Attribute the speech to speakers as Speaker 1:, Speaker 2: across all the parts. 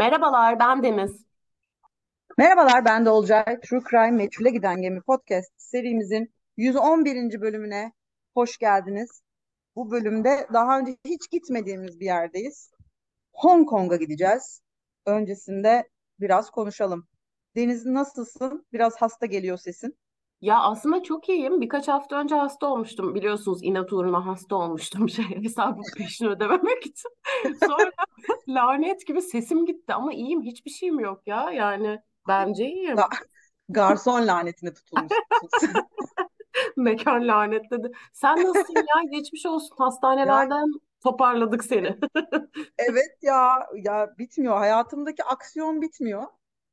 Speaker 1: Merhabalar, ben Deniz.
Speaker 2: Merhabalar, ben de Olcay. True Crime Meçhule Giden Gemi podcast serimizin 111. bölümüne hoş geldiniz. Bu bölümde daha önce hiç gitmediğimiz bir yerdeyiz. Hong Kong'a gideceğiz. Öncesinde biraz konuşalım. Deniz nasılsın? Biraz hasta geliyor sesin.
Speaker 1: Ya aslında çok iyiyim. Birkaç hafta önce hasta olmuştum. Biliyorsunuz inat uğruna hasta olmuştum şey hesabı peşini ödememek için. Sonra lanet gibi sesim gitti ama iyiyim. Hiçbir şeyim yok ya. Yani bence iyiyim.
Speaker 2: Ga- Garson lanetine tutulmuşsun.
Speaker 1: Mekan lanetledi. Sen nasılsın ya? Geçmiş olsun. Hastanelerden toparladık seni.
Speaker 2: evet ya ya bitmiyor. Hayatımdaki aksiyon bitmiyor.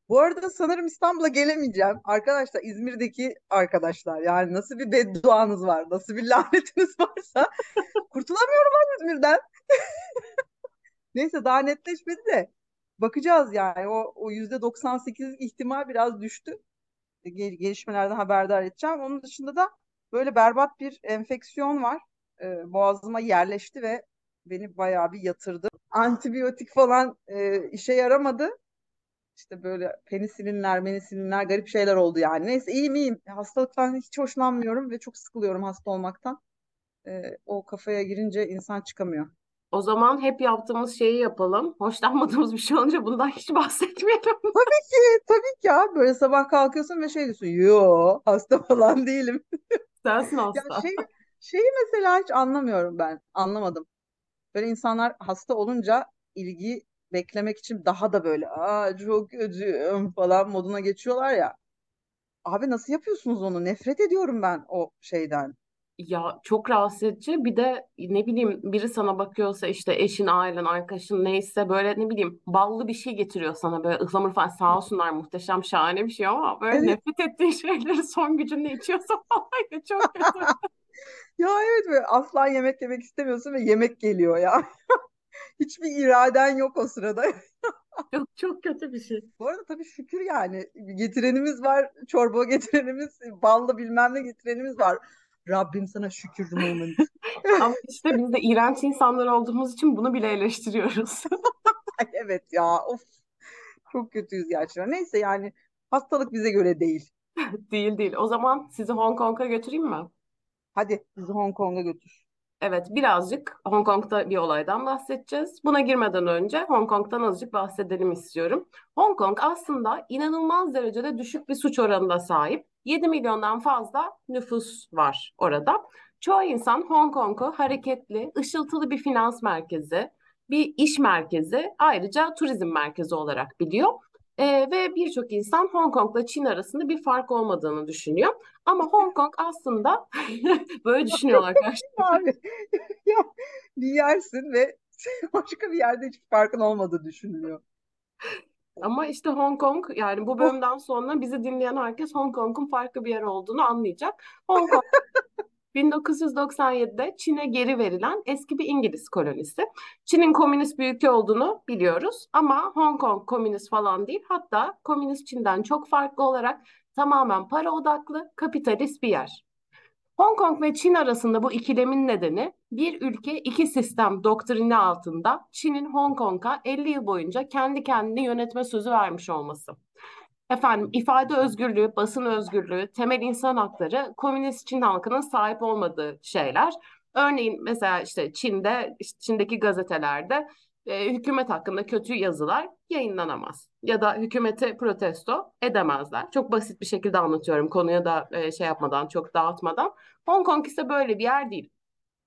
Speaker 2: Bu arada sanırım İstanbul'a gelemeyeceğim. Arkadaşlar İzmir'deki arkadaşlar yani nasıl bir bedduanız var, nasıl bir lanetiniz varsa kurtulamıyorum ben İzmir'den. Neyse daha netleşmedi de bakacağız yani o o yüzde 98 ihtimal biraz düştü. Gel- gelişmelerden haberdar edeceğim. Onun dışında da böyle berbat bir enfeksiyon var. Ee, boğazıma yerleşti ve beni bayağı bir yatırdı. Antibiyotik falan e, işe yaramadı. İşte böyle penisilinler, menisilinler garip şeyler oldu yani. Neyse iyiyim iyiyim. Hastalıktan hiç hoşlanmıyorum ve çok sıkılıyorum hasta olmaktan. Ee, o kafaya girince insan çıkamıyor.
Speaker 1: O zaman hep yaptığımız şeyi yapalım. Hoşlanmadığımız bir şey olunca bundan hiç bahsetmeyelim.
Speaker 2: Tabii ki, tabii ki ya. Böyle sabah kalkıyorsun ve şey diyorsun. Yo, hasta falan değilim.
Speaker 1: Sensin
Speaker 2: Ya
Speaker 1: hasta.
Speaker 2: şey, şeyi mesela hiç anlamıyorum ben. Anlamadım. Böyle insanlar hasta olunca ilgi beklemek için daha da böyle aa çok kötüyüm falan moduna geçiyorlar ya. Abi nasıl yapıyorsunuz onu? Nefret ediyorum ben o şeyden.
Speaker 1: Ya çok rahatsız edici. Bir de ne bileyim biri sana bakıyorsa işte eşin, ailen, arkadaşın neyse böyle ne bileyim ballı bir şey getiriyor sana böyle ıhlamur falan sağ olsunlar muhteşem şahane bir şey ama böyle
Speaker 2: Evet.
Speaker 1: nefret ettiğin şeyleri son gücünle içiyorsa falan ya çok kötü.
Speaker 2: Ya evet böyle asla yemek yemek istemiyorsun ve yemek geliyor ya. Hiçbir iraden yok o sırada.
Speaker 1: Çok çok kötü bir şey.
Speaker 2: Bu arada tabii şükür yani getirenimiz var, çorba getirenimiz, ballı bilmem ne getirenimiz var. Rabbim sana şükür moment.
Speaker 1: Ama işte biz de iğrenç insanlar olduğumuz için bunu bile eleştiriyoruz.
Speaker 2: Evet ya of çok kötüyüz gerçekten. Neyse yani hastalık bize göre değil.
Speaker 1: Değil değil. O zaman sizi Hong Kong'a götüreyim mi?
Speaker 2: Hadi bizi Hong Kong'a götür.
Speaker 1: Evet, birazcık Hong Kong'da bir olaydan bahsedeceğiz. Buna girmeden önce Hong Kong'dan azıcık bahsedelim istiyorum. Hong Kong aslında inanılmaz derecede düşük bir suç oranına sahip. 7 milyondan fazla nüfus var orada. Çoğu insan Hong Kong'u hareketli, ışıltılı bir finans merkezi, bir iş merkezi, ayrıca turizm merkezi olarak biliyor. Ee, ve birçok insan Hong Kong'la Çin arasında bir fark olmadığını düşünüyor. Ama Hong Kong aslında böyle düşünüyorlar
Speaker 2: Abi ya bir yersin ve başka bir yerde hiçbir farkın olmadığı düşünülüyor.
Speaker 1: Ama işte Hong Kong yani bu
Speaker 2: Oh,
Speaker 1: bölümden sonra bizi dinleyen herkes Hong Kong'un farklı bir yer olduğunu anlayacak. Hong Kong 1997'de Çin'e geri verilen eski bir İngiliz kolonisi. Çin'in komünist bir ülke olduğunu biliyoruz ama Hong Kong komünist falan değil. Hatta komünist Çin'den çok farklı olarak tamamen para odaklı, kapitalist bir yer. Hong Kong ve Çin arasında bu ikilemin nedeni bir ülke iki sistem doktrini altında Çin'in Hong Kong'a 50 yıl boyunca kendi kendini yönetme sözü vermiş olması. Efendim ifade özgürlüğü, basın özgürlüğü, temel insan hakları komünist Çin halkının sahip olmadığı şeyler. Örneğin mesela işte Çin'de, Çin'deki gazetelerde e, hükümet hakkında kötü yazılar yayınlanamaz. Ya da hükümeti protesto edemezler. Çok basit bir şekilde anlatıyorum konuya da e, şey yapmadan, çok dağıtmadan. Hong Kong ise böyle bir yer değil.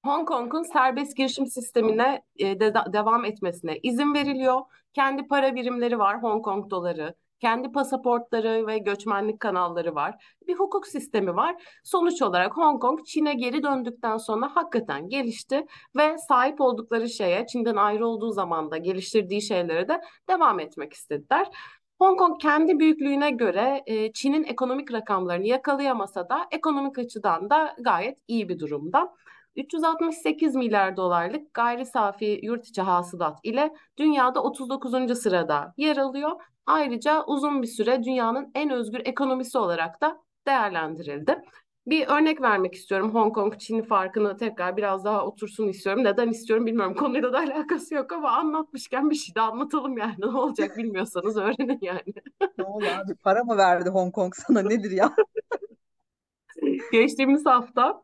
Speaker 1: Hong Kong'un serbest girişim sistemine e, de- devam etmesine izin veriliyor. Kendi para birimleri var, Hong Kong doları. Kendi pasaportları ve göçmenlik kanalları var. Bir hukuk sistemi var. Sonuç olarak Hong Kong Çin'e geri döndükten sonra hakikaten gelişti ve sahip oldukları şeye, Çin'den ayrı olduğu zaman da geliştirdiği şeylere de devam etmek istediler. Hong Kong kendi büyüklüğüne göre e, Çin'in ekonomik rakamlarını yakalayamasa da ekonomik açıdan da gayet iyi bir durumda. 368 milyar dolarlık gayri safi yurt içi hasılat ile dünyada 39. sırada yer alıyor. Ayrıca uzun bir süre dünyanın en özgür ekonomisi olarak da değerlendirildi. Bir örnek vermek istiyorum. Hong Kong, Çin farkını tekrar biraz daha otursun istiyorum. Neden istiyorum bilmiyorum. Konuyla da alakası yok ama anlatmışken bir şey de anlatalım yani. Ne olacak bilmiyorsanız öğrenin yani.
Speaker 2: Ne oldu abi? Para mı verdi Hong Kong sana? Nedir ya?
Speaker 1: Geçtiğimiz hafta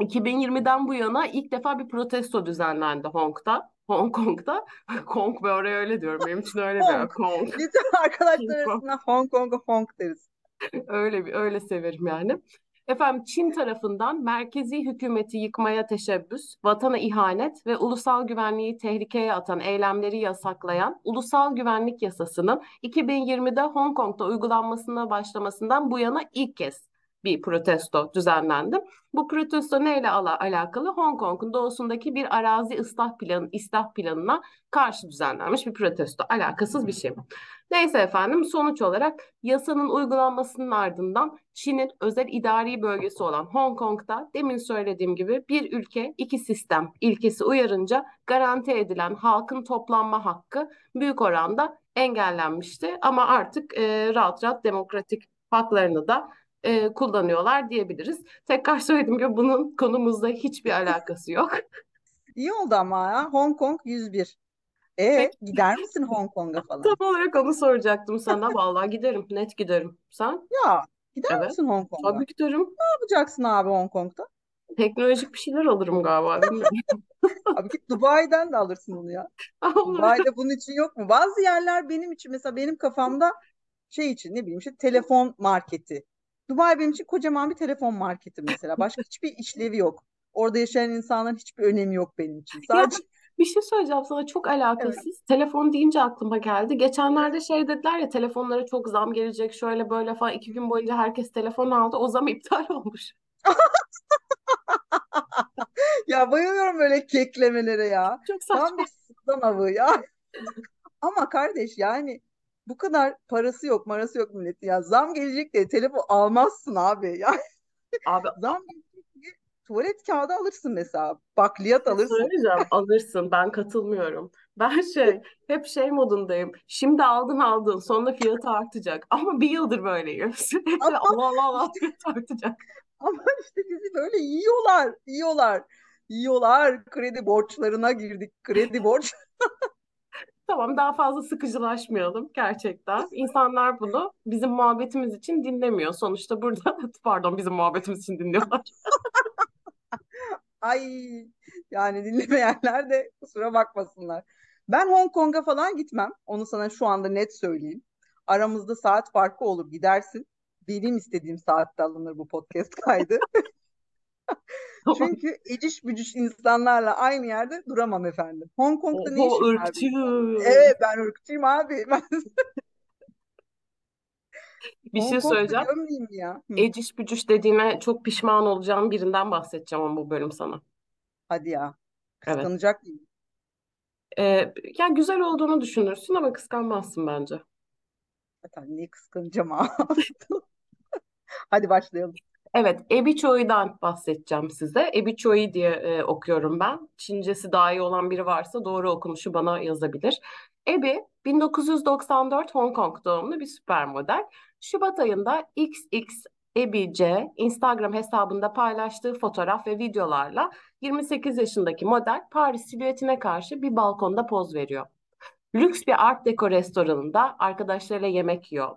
Speaker 1: 2020'den bu yana ilk defa bir protesto düzenlendi Hong'da. Hong Kong'da. Kong ve oraya öyle diyorum. Benim için öyle
Speaker 2: Hong.
Speaker 1: Kong.
Speaker 2: Biz de arkadaşlar arasında Hong Kong'a Hong deriz.
Speaker 1: Öyle bir öyle severim yani. Efendim Çin tarafından merkezi hükümeti yıkmaya teşebbüs, vatana ihanet ve ulusal güvenliği tehlikeye atan eylemleri yasaklayan Ulusal Güvenlik Yasası'nın 2020'de Hong Kong'da uygulanmasına başlamasından bu yana ilk kez bir protesto düzenlendi. Bu protesto neyle ala alakalı? Hong Kong'un doğusundaki bir arazi ıslah planı, islah planına karşı düzenlenmiş bir protesto. Alakasız bir şey. Neyse efendim sonuç olarak yasanın uygulanmasının ardından Çin'in özel idari bölgesi olan Hong Kong'da demin söylediğim gibi bir ülke iki sistem ilkesi uyarınca garanti edilen halkın toplanma hakkı büyük oranda engellenmişti. Ama artık e, rahat rahat demokratik haklarını da e, kullanıyorlar diyebiliriz. Tekrar söylediğim gibi bunun konumuzda hiçbir alakası yok.
Speaker 2: İyi oldu ama ya. Hong Kong 101. E
Speaker 1: Peki.
Speaker 2: gider misin Hong Kong'a falan?
Speaker 1: Tam olarak onu soracaktım sana. Vallahi giderim, net giderim. Sen?
Speaker 2: Ya gider
Speaker 1: Evet.
Speaker 2: misin Hong Kong'a?
Speaker 1: Tabii giderim.
Speaker 2: Ne yapacaksın abi Hong Kong'da?
Speaker 1: Teknolojik bir şeyler alırım galiba.
Speaker 2: Abi git Dubai'den de alırsın onu ya. Dubai'de bunun için yok mu? Bazı yerler benim için mesela benim kafamda şey için ne bileyim işte telefon marketi. Dubai benim için kocaman bir telefon marketi mesela. Başka hiçbir işlevi yok. Orada yaşayan insanların hiçbir önemi yok benim için.
Speaker 1: Ya
Speaker 2: Sadece
Speaker 1: bir şey söyleyeceğim sana çok
Speaker 2: evet.
Speaker 1: alakasız. Telefon deyince aklıma geldi. Geçenlerde şey dediler ya telefonlara çok zam gelecek şöyle böyle falan. iki gün boyunca herkes telefon aldı. O zam iptal olmuş.
Speaker 2: Ya bayılıyorum böyle keklemelere ya.
Speaker 1: Çok
Speaker 2: Tam
Speaker 1: saçma.
Speaker 2: bir sıktan avı ya. Ama kardeş yani bu kadar parası yok, marası yok milletin ya. Zam gelecek diye telefon almazsın abi. Ya
Speaker 1: Abi
Speaker 2: zam gelecek diye tuvalet kağıdı alırsın mesela. Bakliyat
Speaker 1: şey
Speaker 2: alırsın.
Speaker 1: söyleyeceğim. Alırsın. Ben katılmıyorum. Ben şey hep şey modundayım. Şimdi aldın aldın. Sonra fiyatı artacak. Ama bir yıldır böyleyim. Sürekli
Speaker 2: Ama
Speaker 1: Allah Allah Allah fiyat artacak.
Speaker 2: ama işte bizi böyle yiyorlar, yiyorlar. Yiyorlar. Kredi borçlarına girdik. Kredi borç.
Speaker 1: Tamam daha fazla sıkıcılaşmayalım gerçekten. İnsanlar bunu bizim muhabbetimiz için dinlemiyor. Sonuçta burada pardon bizim muhabbetimiz için dinliyorlar.
Speaker 2: Ay yani dinlemeyenler de kusura bakmasınlar. Ben Hong Kong'a falan gitmem. Onu sana şu anda net söyleyeyim. Aramızda saat farkı olur gidersin. Benim istediğim saatte alınır bu podcast kaydı. Çünkü eciş bücüş insanlarla aynı yerde duramam efendim. Hong Kong'da ne işim var
Speaker 1: ırkçı.
Speaker 2: Evet ben ırkçıyım abi. Ben
Speaker 1: Bir şey
Speaker 2: Hong Kong'da
Speaker 1: söyleyeceğim.
Speaker 2: gömleyeyim ya. Hı,
Speaker 1: Eciş bücüş dediğine çok pişman olacağım birinden bahsedeceğim ama bu bölüm sana.
Speaker 2: hadi ya. Kıskanacak mıyım?
Speaker 1: Ee, yani güzel olduğunu düşünürsün ama kıskanmazsın bence.
Speaker 2: Zaten niye kıskanacağım ha? Hadi başlayalım.
Speaker 1: Evet, Ebi Choi'dan bahsedeceğim size. Ebi Choi diye e, okuyorum ben. Çincesi daha iyi olan biri varsa doğru okunuşu bana yazabilir. Ebi 1994 Hong Kong doğumlu bir süper model. Şubat ayında XX Ebi C Instagram hesabında paylaştığı fotoğraf ve videolarla 28 yaşındaki model Paris silüetine karşı bir balkonda poz veriyor. Lüks bir art deco restoranında arkadaşlarıyla yemek yiyor.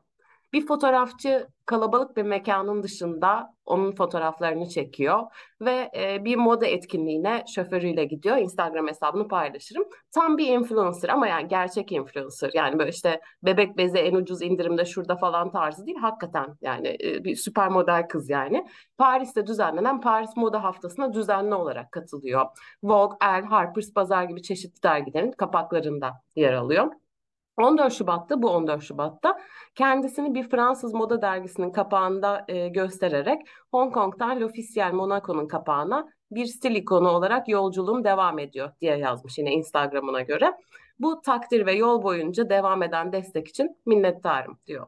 Speaker 1: Bir fotoğrafçı kalabalık bir mekanın dışında onun fotoğraflarını çekiyor ve e, bir moda etkinliğine şoförüyle gidiyor. Instagram hesabını paylaşırım. Tam bir influencer ama yani gerçek influencer. Yani böyle işte bebek bezi en ucuz indirimde şurada falan tarzı değil. Hakikaten yani e, bir süper model kız yani. Paris'te düzenlenen Paris Moda Haftası'na düzenli olarak katılıyor. Vogue, Elle, Harper's Bazaar gibi çeşitli dergilerin kapaklarında yer alıyor. 14 Şubat'ta bu 14 Şubat'ta kendisini bir Fransız moda dergisinin kapağında e, göstererek Hong Kong'dan L'Officiel Monaco'nun kapağına bir stil ikonu olarak yolculuğum devam ediyor diye yazmış yine Instagram'ına göre. Bu takdir ve yol boyunca devam eden destek için minnettarım diyor.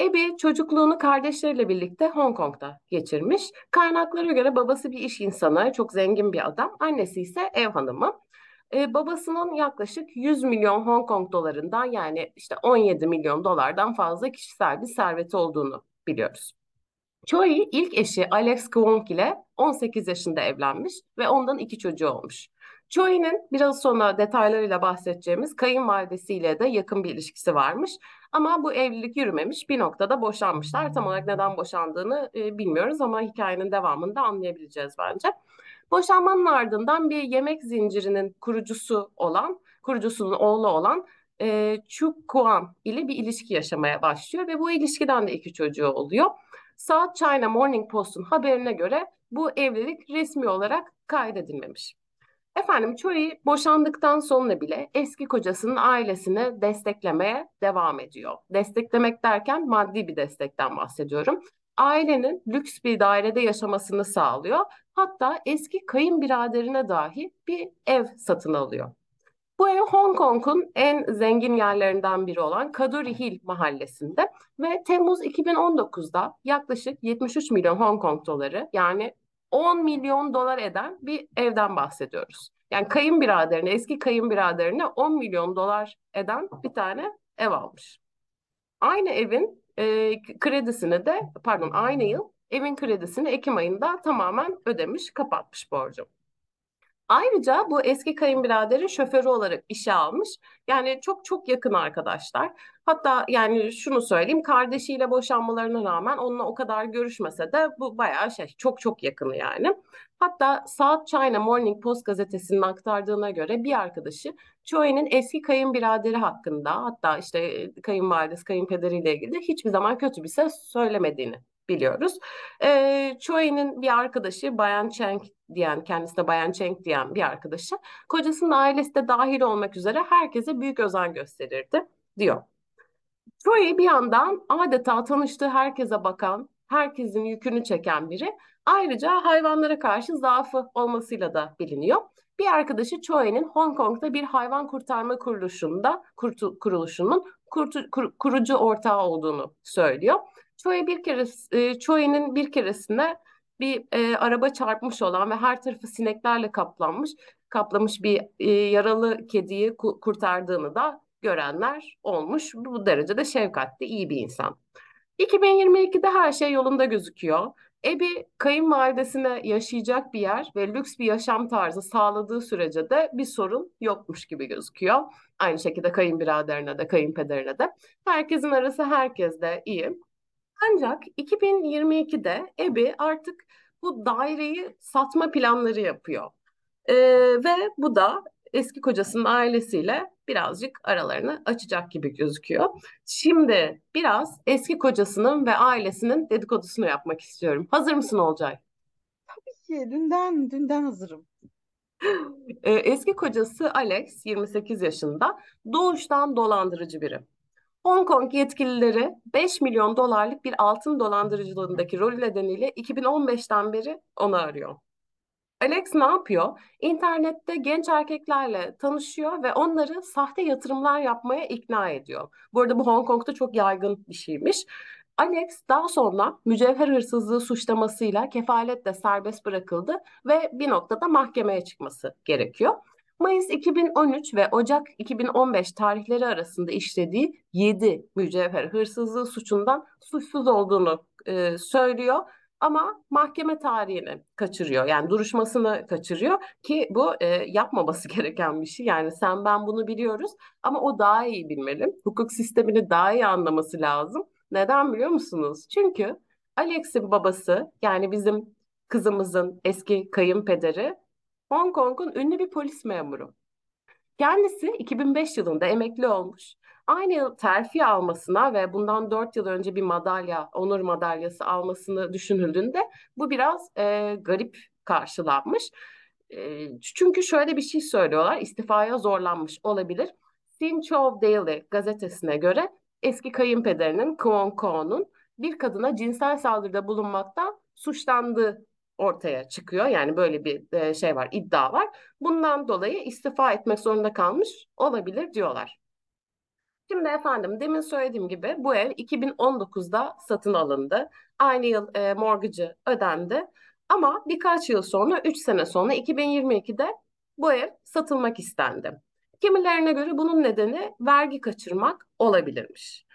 Speaker 1: Ebi çocukluğunu kardeşleriyle birlikte Hong Kong'da geçirmiş. Kaynaklara göre babası bir iş insanı, çok zengin bir adam. Annesi ise ev hanımı. Ee, babasının yaklaşık 100 milyon Hong Kong dolarından yani işte 17 milyon dolardan fazla kişisel bir serveti olduğunu biliyoruz. Choi ilk eşi Alex Kwong ile 18 yaşında evlenmiş ve ondan iki çocuğu olmuş. Choi'nin biraz sonra detaylarıyla bahsedeceğimiz kayınvalidesiyle de yakın bir ilişkisi varmış. Ama bu evlilik yürümemiş. Bir noktada boşanmışlar. Tam olarak neden boşandığını e, bilmiyoruz ama hikayenin devamında anlayabileceğiz bence. Boşanmanın ardından bir yemek zincirinin kurucusu olan, kurucusunun oğlu olan e, Chu Kuan ile bir ilişki yaşamaya başlıyor ve bu ilişkiden de iki çocuğu oluyor. South China Morning Post'un haberine göre bu evlilik resmi olarak kaydedilmemiş. Efendim Choi boşandıktan sonra bile eski kocasının ailesini desteklemeye devam ediyor. Desteklemek derken maddi bir destekten bahsediyorum. Ailenin lüks bir dairede yaşamasını sağlıyor. Hatta eski kayınbiraderine dahi bir ev satın alıyor. Bu ev Hong Kong'un en zengin yerlerinden biri olan Kaduri Hill mahallesinde ve Temmuz 2019'da yaklaşık 73 milyon Hong Kong doları yani 10 milyon dolar eden bir evden bahsediyoruz. Yani kayınbiraderine, eski kayınbiraderine 10 milyon dolar eden bir tane ev almış. Aynı evin e, kredisini de pardon aynı yıl evin kredisini Ekim ayında tamamen ödemiş, kapatmış borcu. Ayrıca bu eski kayınbiraderin şoförü olarak işe almış. Yani çok çok yakın arkadaşlar. Hatta yani şunu söyleyeyim kardeşiyle boşanmalarına rağmen onunla o kadar görüşmese de bu bayağı şey çok çok yakını yani. Hatta South China Morning Post gazetesinin aktardığına göre bir arkadaşı Choi'nin eski kayınbiraderi hakkında hatta işte kayınvalidesi kayınpederiyle ilgili hiçbir zaman kötü bir ses söylemediğini biliyoruz. E, Choi'nin bir arkadaşı Bayan Cheng diyen, kendisine Bayan Cheng diyen bir arkadaşı kocasının ailesi de dahil olmak üzere herkese büyük özen gösterirdi diyor. Choi bir yandan adeta tanıştığı herkese bakan, herkesin yükünü çeken biri. Ayrıca hayvanlara karşı zaafı olmasıyla da biliniyor. Bir arkadaşı Choi'nin Hong Kong'da bir hayvan kurtarma kuruluşunda kurtu, kuruluşunun kurtu, kur, kurucu ortağı olduğunu söylüyor. Choi bir kere e, bir keresinde bir e, araba çarpmış olan ve her tarafı sineklerle kaplanmış, kaplamış bir e, yaralı kediyi ku kurtardığını da görenler olmuş. Bu derecede şefkatli, iyi bir insan. 2022'de her şey yolunda gözüküyor. Ebi kayınvalidesine yaşayacak bir yer ve lüks bir yaşam tarzı sağladığı sürece de bir sorun yokmuş gibi gözüküyor. Aynı şekilde kayınbiraderine de kayınpederine de. Herkesin arası herkesde iyi. Ancak 2022'de Ebi artık bu daireyi satma planları yapıyor. Ee, ve bu da eski kocasının ailesiyle birazcık aralarını açacak gibi gözüküyor. Şimdi biraz eski kocasının ve ailesinin dedikodusunu yapmak istiyorum. Hazır mısın Olcay?
Speaker 2: Tabii ki dünden dünden hazırım.
Speaker 1: Ee, eski kocası Alex 28 yaşında doğuştan dolandırıcı biri. Hong Kong yetkilileri 5 milyon dolarlık bir altın dolandırıcılığındaki rolü nedeniyle 2015'ten beri onu arıyor. Alex ne yapıyor? İnternette genç erkeklerle tanışıyor ve onları sahte yatırımlar yapmaya ikna ediyor. Bu arada bu Hong Kong'da çok yaygın bir şeymiş. Alex daha sonra mücevher hırsızlığı suçlamasıyla kefaletle serbest bırakıldı ve bir noktada mahkemeye çıkması gerekiyor. Mayıs 2013 ve Ocak 2015 tarihleri arasında işlediği 7 mücevher hırsızlığı suçundan suçsuz olduğunu e, söylüyor. Ama mahkeme tarihini kaçırıyor. Yani duruşmasını kaçırıyor ki bu e, yapmaması gereken bir şey. Yani sen ben bunu biliyoruz ama o daha iyi bilmeli. Hukuk sistemini daha iyi anlaması lazım. Neden biliyor musunuz? Çünkü Alex'in babası yani bizim kızımızın eski kayınpederi Hong Kong'un ünlü bir polis memuru. Kendisi 2005 yılında emekli olmuş. Aynı yıl terfi almasına ve bundan 4 yıl önce bir madalya, onur madalyası almasını düşünüldüğünde bu biraz e, garip karşılanmış. E, çünkü şöyle bir şey söylüyorlar, istifaya zorlanmış olabilir. Sinchov Daily gazetesine göre eski kayınpederinin Kwon Ko'nun bir kadına cinsel saldırıda bulunmaktan suçlandığı ortaya çıkıyor. Yani böyle bir e, şey var, iddia var. Bundan dolayı istifa etmek zorunda kalmış olabilir diyorlar. Şimdi efendim demin söylediğim gibi bu ev 2019'da satın alındı. Aynı yıl e, mortgage'ı ödendi. Ama birkaç yıl sonra, 3 sene sonra 2022'de bu ev satılmak istendi. Kimilerine göre bunun nedeni vergi kaçırmak olabilirmiş.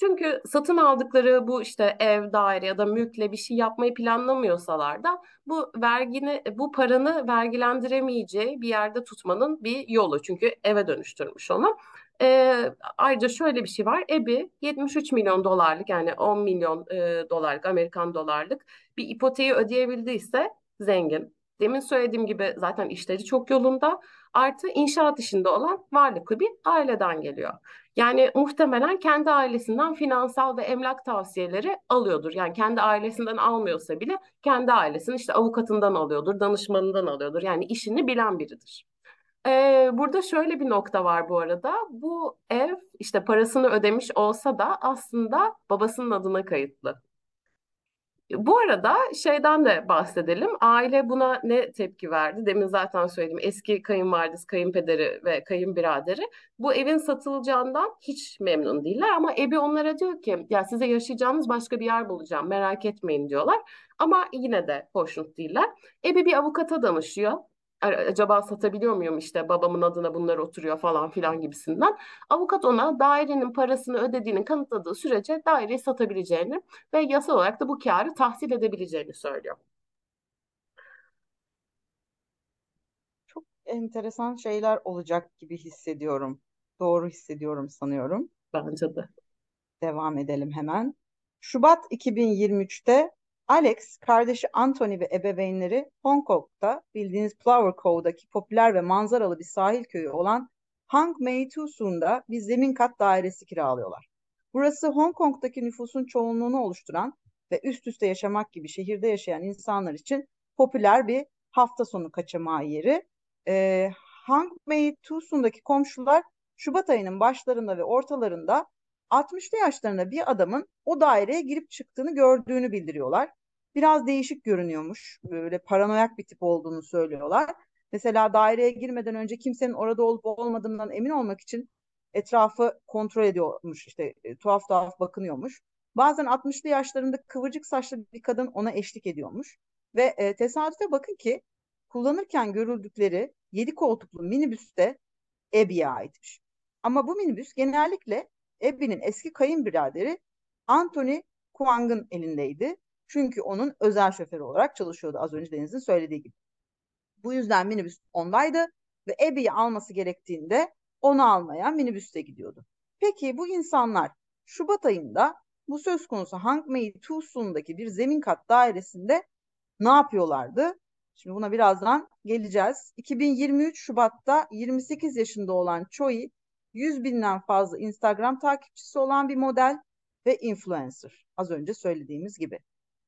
Speaker 1: Çünkü satın aldıkları bu işte ev, daire ya da mülkle bir şey yapmayı planlamıyorsalar da bu vergini, bu paranı vergilendiremeyeceği bir yerde tutmanın bir yolu. Çünkü eve dönüştürmüş onu. E, ayrıca şöyle bir şey var. EBI 73 milyon dolarlık yani 10 milyon e, dolarlık Amerikan dolarlık bir ipoteği ödeyebildiyse zengin. Demin söylediğim gibi zaten işleri çok yolunda. Artı inşaat işinde olan varlıklı bir aileden geliyor. Yani muhtemelen kendi ailesinden finansal ve emlak tavsiyeleri alıyordur. Yani kendi ailesinden almıyorsa bile kendi ailesinin işte avukatından alıyordur, danışmanından alıyordur. Yani işini bilen biridir. Ee, burada şöyle bir nokta var bu arada. Bu ev işte parasını ödemiş olsa da aslında babasının adına kayıtlı. Bu arada şeyden de bahsedelim. Aile buna ne tepki verdi? Demin zaten söyledim. Eski kayınvalidesi, kayınpederi ve kayınbiraderi bu evin satılacağından hiç memnun değiller. Ama Ebi onlara diyor ki ya size yaşayacağınız başka bir yer bulacağım merak etmeyin diyorlar. Ama yine de hoşnut değiller. Ebi bir avukata danışıyor acaba satabiliyor muyum işte babamın adına bunlar oturuyor falan filan gibisinden. Avukat ona dairenin parasını ödediğini kanıtladığı sürece daireyi satabileceğini ve yasal olarak da bu karı tahsil edebileceğini söylüyor.
Speaker 2: Çok enteresan şeyler olacak gibi hissediyorum. Doğru hissediyorum sanıyorum.
Speaker 1: Bence de.
Speaker 2: Devam edelim hemen. Şubat 2023'te Alex, kardeşi Anthony ve ebeveynleri Hong Kong'da bildiğiniz Flower Cove'daki popüler ve manzaralı bir sahil köyü olan Hang Mei Tu Soon'da bir zemin kat dairesi kiralıyorlar. Burası Hong Kong'daki nüfusun çoğunluğunu oluşturan ve üst üste yaşamak gibi şehirde yaşayan insanlar için popüler bir hafta sonu kaçamağı yeri. Ee, Hang Mei Tu Soon'daki komşular Şubat ayının başlarında ve ortalarında 60'lı yaşlarında bir adamın o daireye girip çıktığını gördüğünü bildiriyorlar. Biraz değişik görünüyormuş. Böyle paranoyak bir tip olduğunu söylüyorlar. Mesela daireye girmeden önce kimsenin orada olup olmadığından emin olmak için etrafı kontrol ediyormuş. İşte e, tuhaf tuhaf bakınıyormuş. Bazen 60'lı yaşlarında kıvırcık saçlı bir kadın ona eşlik ediyormuş. Ve e, tesadüfe bakın ki kullanırken görüldükleri 7 koltuklu minibüste Abby'ye aitmiş. Ama bu minibüs genellikle Abby'nin eski kayınbiraderi Anthony Kuang'ın elindeydi. Çünkü onun özel şoförü olarak çalışıyordu az önce Deniz'in söylediği gibi. Bu yüzden minibüs ondaydı ve Abby'yi alması gerektiğinde onu almaya minibüste gidiyordu. Peki bu insanlar Şubat ayında bu söz konusu Hangmei Tusun'daki bir zemin kat dairesinde ne yapıyorlardı? Şimdi buna birazdan geleceğiz. 2023 Şubat'ta 28 yaşında olan Choi 100 binden fazla Instagram takipçisi olan bir model ve influencer. Az önce söylediğimiz gibi.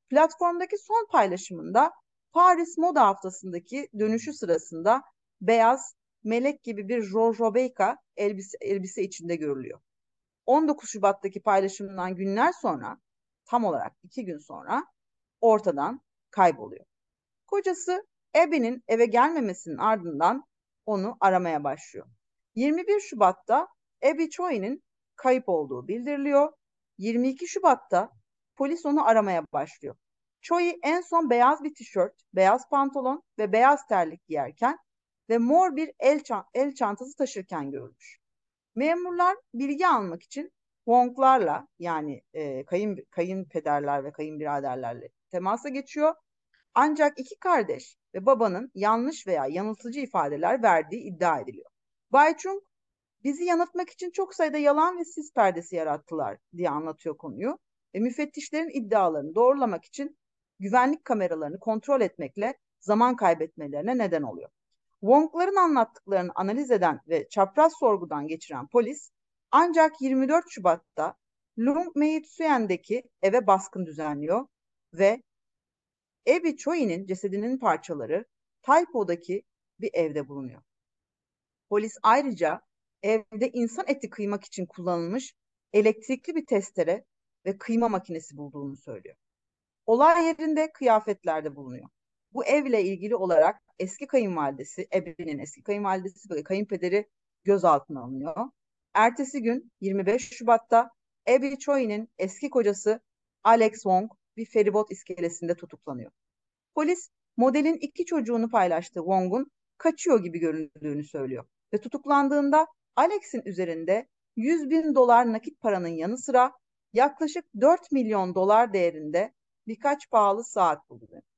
Speaker 2: Platformdaki son paylaşımında Paris Moda Haftası'ndaki dönüşü sırasında beyaz, melek gibi bir Giorgio Beyka elbise, elbise içinde görülüyor. 19 Şubat'taki paylaşımından günler sonra, tam olarak iki gün sonra ortadan kayboluyor. Kocası Abby'nin eve gelmemesinin ardından onu aramaya başlıyor. 21 Şubat'ta Abby Choi'nin kayıp olduğu bildiriliyor. 22 Şubat'ta polis onu aramaya başlıyor. Choi en son beyaz bir tişört, beyaz pantolon ve beyaz terlik giyerken ve mor bir el, çant el çantası taşırken görülmüş. Memurlar bilgi almak için Wong'larla yani e, kayın kayınpederler ve kayınbiraderlerle temasa geçiyor. Ancak iki kardeş ve babanın yanlış veya yanıltıcı ifadeler verdiği iddia ediliyor. Bay Chung bizi yanıltmak için çok sayıda yalan ve sis perdesi yarattılar diye anlatıyor konuyu. Ve müfettişlerin iddialarını doğrulamak için güvenlik kameralarını kontrol etmekle zaman kaybetmelerine neden oluyor. Wong'ların anlattıklarını analiz eden ve çapraz sorgudan geçiren polis ancak 24 Şubat'ta Lung Mei Tsuyen'deki eve baskın düzenliyor ve Abby Choi'nin cesedinin parçaları Taipo'daki bir evde bulunuyor. Polis ayrıca evde insan eti kıymak için kullanılmış elektrikli bir testere ve kıyma makinesi bulduğunu söylüyor. Olay yerinde kıyafetlerde bulunuyor. Bu evle ilgili olarak eski kayınvalidesi, Ebe'nin eski kayınvalidesi ve kayınpederi gözaltına alınıyor. Ertesi gün 25 Şubat'ta Abby Choi'nin eski kocası Alex Wong bir feribot iskelesinde tutuklanıyor. Polis modelin iki çocuğunu paylaştığı Wong'un kaçıyor gibi göründüğünü söylüyor ve tutuklandığında Alex'in üzerinde 100 bin dolar nakit paranın yanı sıra yaklaşık 4 milyon dolar değerinde birkaç pahalı saat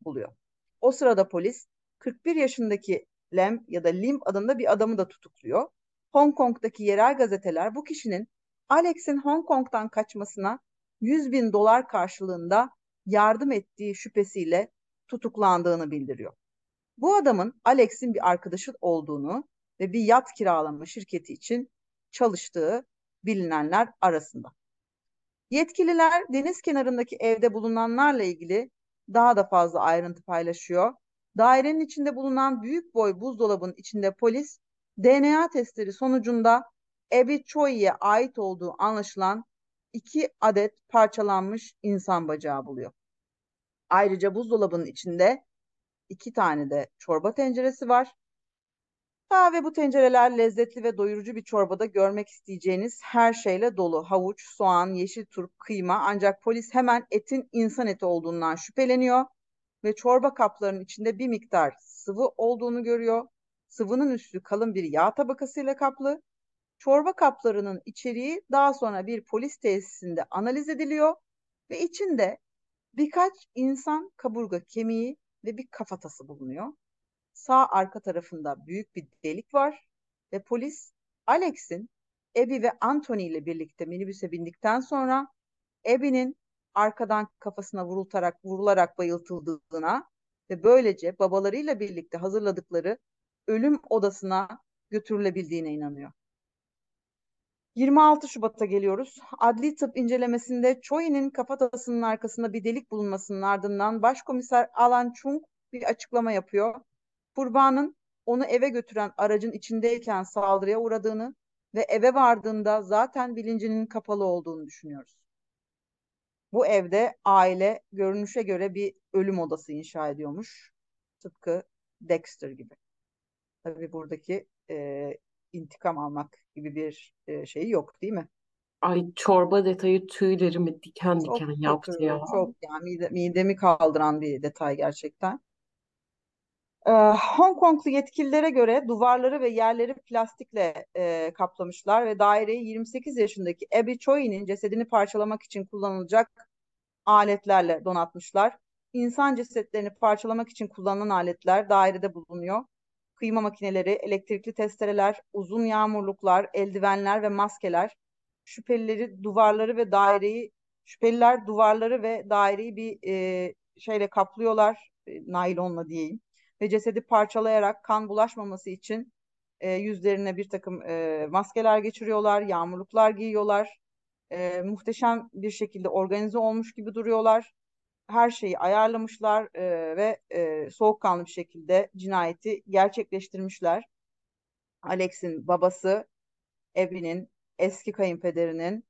Speaker 2: buluyor. O sırada polis 41 yaşındaki Lem ya da Lim adında bir adamı da tutukluyor. Hong Kong'daki yerel gazeteler bu kişinin Alex'in Hong Kong'dan kaçmasına 100 bin dolar karşılığında yardım ettiği şüphesiyle tutuklandığını bildiriyor. Bu adamın Alex'in bir arkadaşı olduğunu ve bir yat kiralama şirketi için çalıştığı bilinenler arasında. Yetkililer deniz kenarındaki evde bulunanlarla ilgili daha da fazla ayrıntı paylaşıyor. Dairenin içinde bulunan büyük boy buzdolabının içinde polis DNA testleri sonucunda Abby Choi'ye ait olduğu anlaşılan iki adet parçalanmış insan bacağı buluyor. Ayrıca buzdolabının içinde iki tane de çorba tenceresi var. Ha ve bu tencereler lezzetli ve doyurucu bir çorbada görmek isteyeceğiniz her şeyle dolu. Havuç, soğan, yeşil turp, kıyma ancak polis hemen etin insan eti olduğundan şüpheleniyor ve çorba kaplarının içinde bir miktar sıvı olduğunu görüyor. Sıvının üstü kalın bir yağ tabakasıyla kaplı. Çorba kaplarının içeriği daha sonra bir polis tesisinde analiz ediliyor ve içinde birkaç insan kaburga kemiği ve bir kafatası bulunuyor. Sağ arka tarafında büyük bir delik var ve polis Alex'in Abby ve Anthony ile birlikte minibüse bindikten sonra Abby'nin arkadan kafasına vurultarak vurularak bayıltıldığına ve böylece babalarıyla birlikte hazırladıkları ölüm odasına götürülebildiğine inanıyor. 26 Şubat'a geliyoruz. Adli tıp incelemesinde Choi'nin kafatasının arkasında bir delik bulunmasının ardından Başkomiser Alan Chung bir açıklama yapıyor. Kurbanın onu eve götüren aracın içindeyken saldırıya uğradığını ve eve vardığında zaten bilincinin kapalı olduğunu düşünüyoruz. Bu evde aile görünüşe göre bir ölüm odası inşa ediyormuş. Tıpkı Dexter gibi. Tabii buradaki e, intikam almak gibi bir e, şey yok değil mi?
Speaker 1: Ay çorba detayı tüylerimi diken
Speaker 2: Çok
Speaker 1: diken
Speaker 2: kötü,
Speaker 1: yaptı ya.
Speaker 2: çok yani mide, midemi kaldıran bir detay gerçekten. Ee, Hong Konglu yetkililere göre duvarları ve yerleri plastikle e, kaplamışlar ve daireyi 28 yaşındaki Abby Choi'nin cesedini parçalamak için kullanılacak aletlerle donatmışlar. İnsan cesetlerini parçalamak için kullanılan aletler dairede bulunuyor. Kıyma makineleri, elektrikli testereler, uzun yağmurluklar, eldivenler ve maskeler. Şüphelileri duvarları ve daireyi, şüpheliler duvarları ve daireyi bir e, şeyle kaplıyorlar, e, naylonla diyeyim. Ve cesedi parçalayarak kan bulaşmaması için e, yüzlerine bir takım e, maskeler geçiriyorlar, yağmurluklar giyiyorlar. E, muhteşem bir şekilde organize olmuş gibi duruyorlar. Her şeyi ayarlamışlar e, ve e, soğukkanlı bir şekilde cinayeti gerçekleştirmişler. Alex'in babası, Abby'nin eski kayınpederinin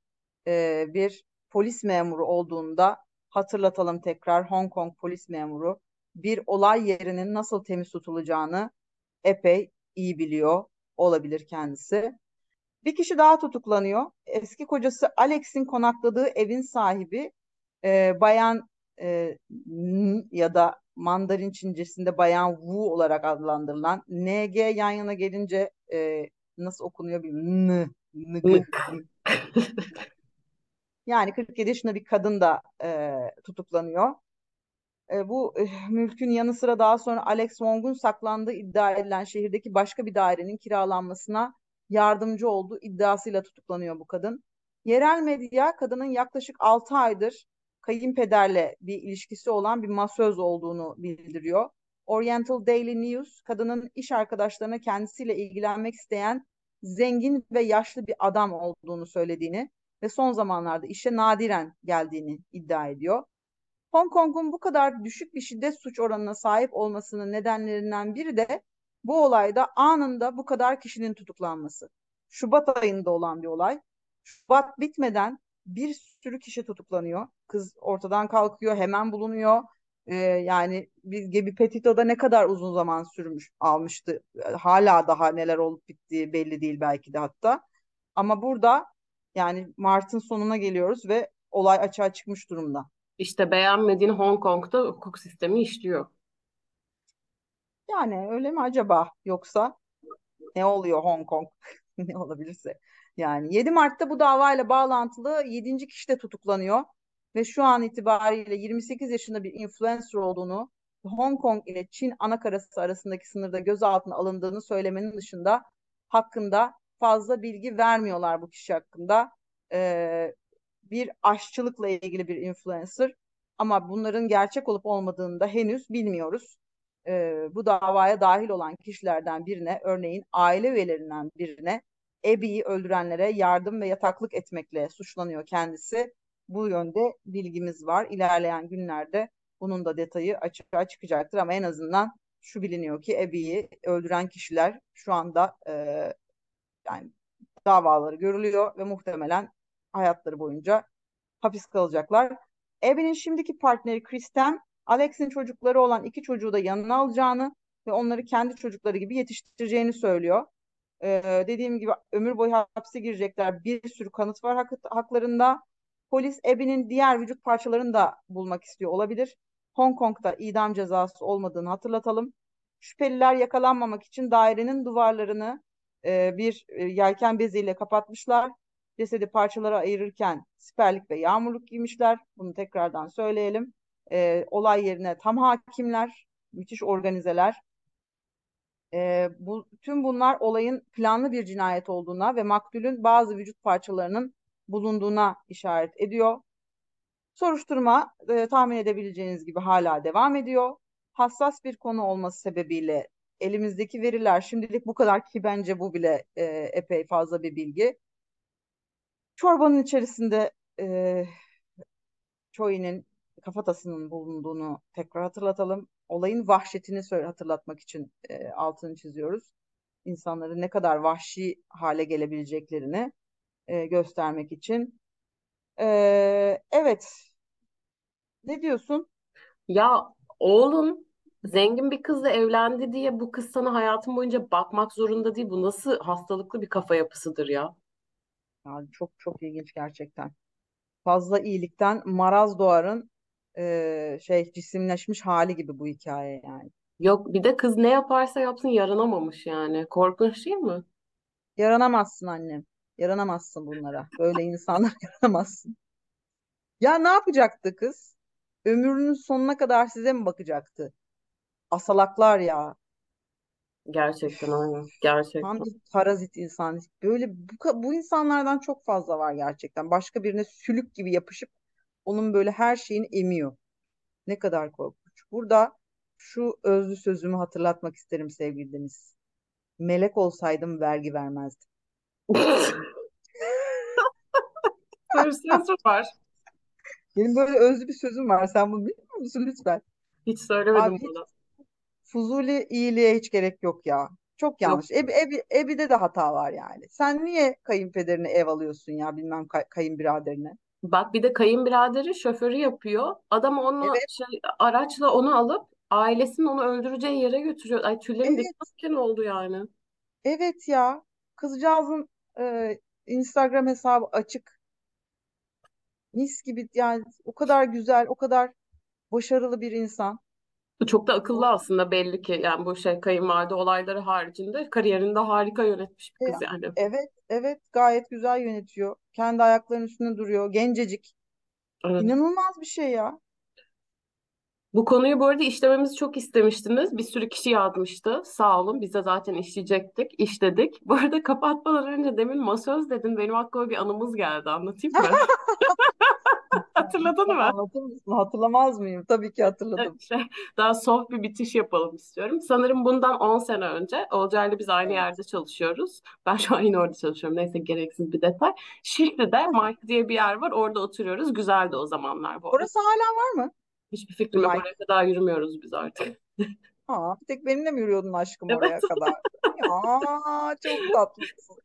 Speaker 2: e, bir polis memuru olduğunda hatırlatalım tekrar Hong Kong polis memuru bir olay yerinin nasıl temiz tutulacağını epey iyi biliyor olabilir kendisi. Bir kişi daha tutuklanıyor. Eski kocası Alex'in konakladığı evin sahibi e, Bayan e, ya da Mandarin Çincesinde Bayan Wu olarak adlandırılan NG yan yana gelince e, nasıl okunuyor bilmiyorum. N, N, yani 47 yaşında bir kadın da e, tutuklanıyor. E, bu e, mülkün yanı sıra daha sonra Alex Wong'un saklandığı iddia edilen şehirdeki başka bir dairenin kiralanmasına yardımcı olduğu iddiasıyla tutuklanıyor bu kadın. Yerel medya kadının yaklaşık 6 aydır kayınpederle bir ilişkisi olan bir masöz olduğunu bildiriyor. Oriental Daily News kadının iş arkadaşlarına kendisiyle ilgilenmek isteyen zengin ve yaşlı bir adam olduğunu söylediğini ve son zamanlarda işe nadiren geldiğini iddia ediyor. Hong Kong'un bu kadar düşük bir şiddet suç oranına sahip olmasının nedenlerinden biri de bu olayda anında bu kadar kişinin tutuklanması. Şubat ayında olan bir olay. Şubat bitmeden bir sürü kişi tutuklanıyor. Kız ortadan kalkıyor, hemen bulunuyor. Ee, yani bir gibi Petito'da ne kadar uzun zaman sürmüş almıştı. Hala daha neler olup bittiği belli değil belki de hatta. Ama burada yani Mart'ın sonuna geliyoruz ve olay açığa çıkmış durumda.
Speaker 1: İşte beğenmediğin Hong Kong'da hukuk sistemi işliyor.
Speaker 2: Yani öyle mi acaba? Yoksa ne oluyor Hong Kong? ne olabilirse. Yani 7 Mart'ta bu davayla bağlantılı 7. kişi de tutuklanıyor ve şu an itibariyle 28 yaşında bir influencer olduğunu, Hong Kong ile Çin anakarası arasındaki sınırda gözaltına alındığını söylemenin dışında hakkında fazla bilgi vermiyorlar bu kişi hakkında. Ee, bir aşçılıkla ilgili bir influencer ama bunların gerçek olup olmadığını da henüz bilmiyoruz. Ee, bu davaya dahil olan kişilerden birine, örneğin aile üyelerinden birine Ebi'yi öldürenlere yardım ve yataklık etmekle suçlanıyor kendisi. Bu yönde bilgimiz var. İlerleyen günlerde bunun da detayı açığa çıkacaktır ama en azından şu biliniyor ki Ebi'yi öldüren kişiler şu anda e, yani davaları görülüyor ve muhtemelen hayatları boyunca hapis kalacaklar. Ebi'nin şimdiki partneri Kristen, Alex'in çocukları olan iki çocuğu da yanına alacağını ve onları kendi çocukları gibi yetiştireceğini söylüyor. Ee, dediğim gibi ömür boyu hapse girecekler. Bir sürü kanıt var hak haklarında. Polis Ebi'nin diğer vücut parçalarını da bulmak istiyor olabilir. Hong Kong'da idam cezası olmadığını hatırlatalım. Şüpheliler yakalanmamak için dairenin duvarlarını e, bir e, yelken beziyle kapatmışlar. Cesedi parçalara ayırırken siperlik ve yağmurluk giymişler. Bunu tekrardan söyleyelim. E, olay yerine tam hakimler, müthiş organizeler. E, bu, tüm bunlar olayın planlı bir cinayet olduğuna ve maktulün bazı vücut parçalarının bulunduğuna işaret ediyor. Soruşturma e, tahmin edebileceğiniz gibi hala devam ediyor. Hassas bir konu olması sebebiyle elimizdeki veriler şimdilik bu kadar ki bence bu bile e, epey fazla bir bilgi. Çorbanın içerisinde e, Choi'nin kafatasının bulunduğunu tekrar hatırlatalım. Olayın vahşetini hatırlatmak için e, altını çiziyoruz. İnsanların ne kadar vahşi hale gelebileceklerini e, göstermek için. E, evet. Ne diyorsun?
Speaker 1: Ya oğlun zengin bir kızla evlendi diye bu kız sana hayatın boyunca bakmak zorunda değil. Bu nasıl hastalıklı bir kafa yapısıdır ya?
Speaker 2: Yani çok çok ilginç gerçekten. Fazla iyilikten maraz doğarın e, şey cisimleşmiş hali gibi bu hikaye yani.
Speaker 1: Yok bir de kız ne yaparsa yapsın yaranamamış yani. Korkunç değil mi?
Speaker 2: Yaranamazsın annem. Yaranamazsın bunlara. Böyle insanlar yaranamazsın. Ya ne yapacaktı kız? Ömrünün sonuna kadar size mi bakacaktı? Asalaklar ya.
Speaker 1: Gerçekten.
Speaker 2: Tam
Speaker 1: Gerçekten.
Speaker 2: bir parazit insan. Böyle bu, bu insanlardan çok fazla var gerçekten. Başka birine sülük gibi yapışıp onun böyle her şeyini emiyor. Ne kadar korkunç. Burada şu özlü sözümü hatırlatmak isterim sevgili Deniz. Melek olsaydım vergi vermezdim.
Speaker 1: Hırsız var.
Speaker 2: Benim böyle özlü bir sözüm var. Sen bunu bilmiyor musun lütfen?
Speaker 1: Hiç söylemedim
Speaker 2: Abi
Speaker 1: bunu.
Speaker 2: Fuzuli iyiliğe hiç gerek yok ya. Çok
Speaker 1: Yok
Speaker 2: yanlış. Ebi, ebi, Ebi'de de hata var yani. Sen niye kayınpederine ev alıyorsun ya bilmem kay, kayınbiraderine?
Speaker 1: Bak bir de kayınbiraderi şoförü yapıyor. Adam onu
Speaker 2: Evet,
Speaker 1: şey, araçla onu alıp ailesinin onu öldüreceği yere götürüyor. Ay tüylerim diken
Speaker 2: evet,
Speaker 1: diken oldu yani.
Speaker 2: evet ya. Kızcağızın e, Instagram hesabı açık. Mis gibi yani o kadar güzel, o kadar başarılı bir insan.
Speaker 1: Çok da akıllı aslında belli ki. Yani bu şey kayınvalide olayları haricinde kariyerini de harika yönetmiş bir kız yani.
Speaker 2: evet, evet gayet güzel yönetiyor. Kendi ayaklarının üstünde duruyor. Gencecik.
Speaker 1: Evet.
Speaker 2: İnanılmaz bir şey ya.
Speaker 1: Bu konuyu bu arada işlememizi çok istemiştiniz. Bir sürü kişi yazmıştı. Sağ olun. Biz de zaten işleyecektik, işledik. Bu arada kapatmadan önce demin masöz dedin. Benim aklıma bir anımız geldi. Anlatayım mı? Hatırladın mı?
Speaker 2: anlatır mısın? Hatırlamaz mıyım? Tabii ki hatırladım.
Speaker 1: şey, daha soft bir bitiş yapalım istiyorum. Sanırım bundan 10 sene önce Olcay'la biz aynı yerde çalışıyoruz. Ben şu an yine orada çalışıyorum. Neyse gereksiz bir detay. Şişli'de Mike diye bir yer var. Orada oturuyoruz. Güzeldi o zamanlar bu.
Speaker 2: Orası hala var mı?
Speaker 1: Hiçbir fikrim yok. Oraya kadar yürümüyoruz biz artık.
Speaker 2: Aa, bir tek benimle mi yürüyordun aşkım
Speaker 1: Evet.
Speaker 2: oraya kadar? Ya çok tatlısın.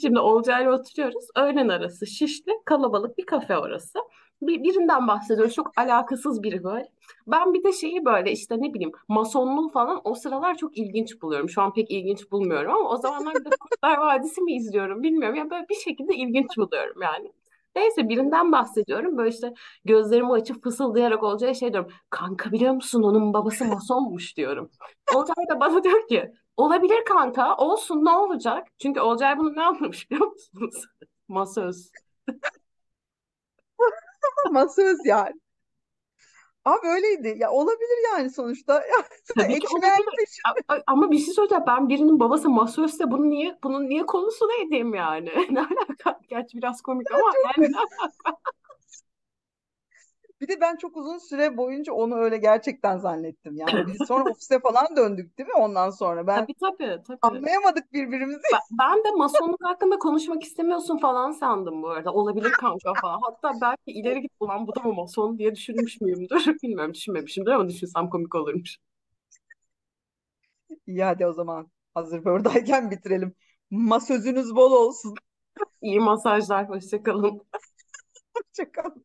Speaker 1: Şimdi Olcay'la oturuyoruz. Öğlen arası Şişli. Kalabalık bir kafe orası. Bir, birinden bahsediyoruz. Çok alakasız biri böyle. Ben bir de şeyi böyle işte ne bileyim masonluğu falan o sıralar çok ilginç buluyorum. Şu an pek ilginç bulmuyorum ama o zamanlar bir de Kurtlar Vadisi mi izliyorum bilmiyorum. Ya böyle bir şekilde ilginç buluyorum yani. Neyse birinden bahsediyorum. Böyle işte gözlerimi açıp fısıldayarak olacağı şey diyorum. Kanka biliyor musun onun babası masonmuş diyorum. Olcay da bana diyor ki Olabilir kanka. Olsun ne olacak? Çünkü Olcay bunu ne yapmış biliyor musunuz? Masöz.
Speaker 2: Ama söz yani. Abi öyleydi. Ya olabilir yani sonuçta. Ya,
Speaker 1: Tabii ki olabilir. A- Ama bir şey söyleyeceğim. Ben birinin babası masözse bunu niye bunun niye konusunu edeyim yani? Ne alaka? Gerçi biraz komik ama yani
Speaker 2: Bir de ben çok uzun süre boyunca onu öyle gerçekten zannettim. Yani biz sonra ofise falan döndük değil mi ondan sonra? Ben
Speaker 1: tabii tabii tabii.
Speaker 2: anlayamadık birbirimizi.
Speaker 1: Ben, ben de masonluk hakkında konuşmak istemiyorsun falan sandım bu arada. Olabilir kanka falan. Hatta belki ileri git ulan bu da mı mason diye düşünmüş müyümdür? Bilmiyorum düşünmemişimdir ama düşünsem komik olurmuş.
Speaker 2: İyi hadi o zaman hazır buradayken bitirelim. Masözünüz bol olsun.
Speaker 1: İyi masajlar. Hoşça kalın.
Speaker 2: Hoşçakalın.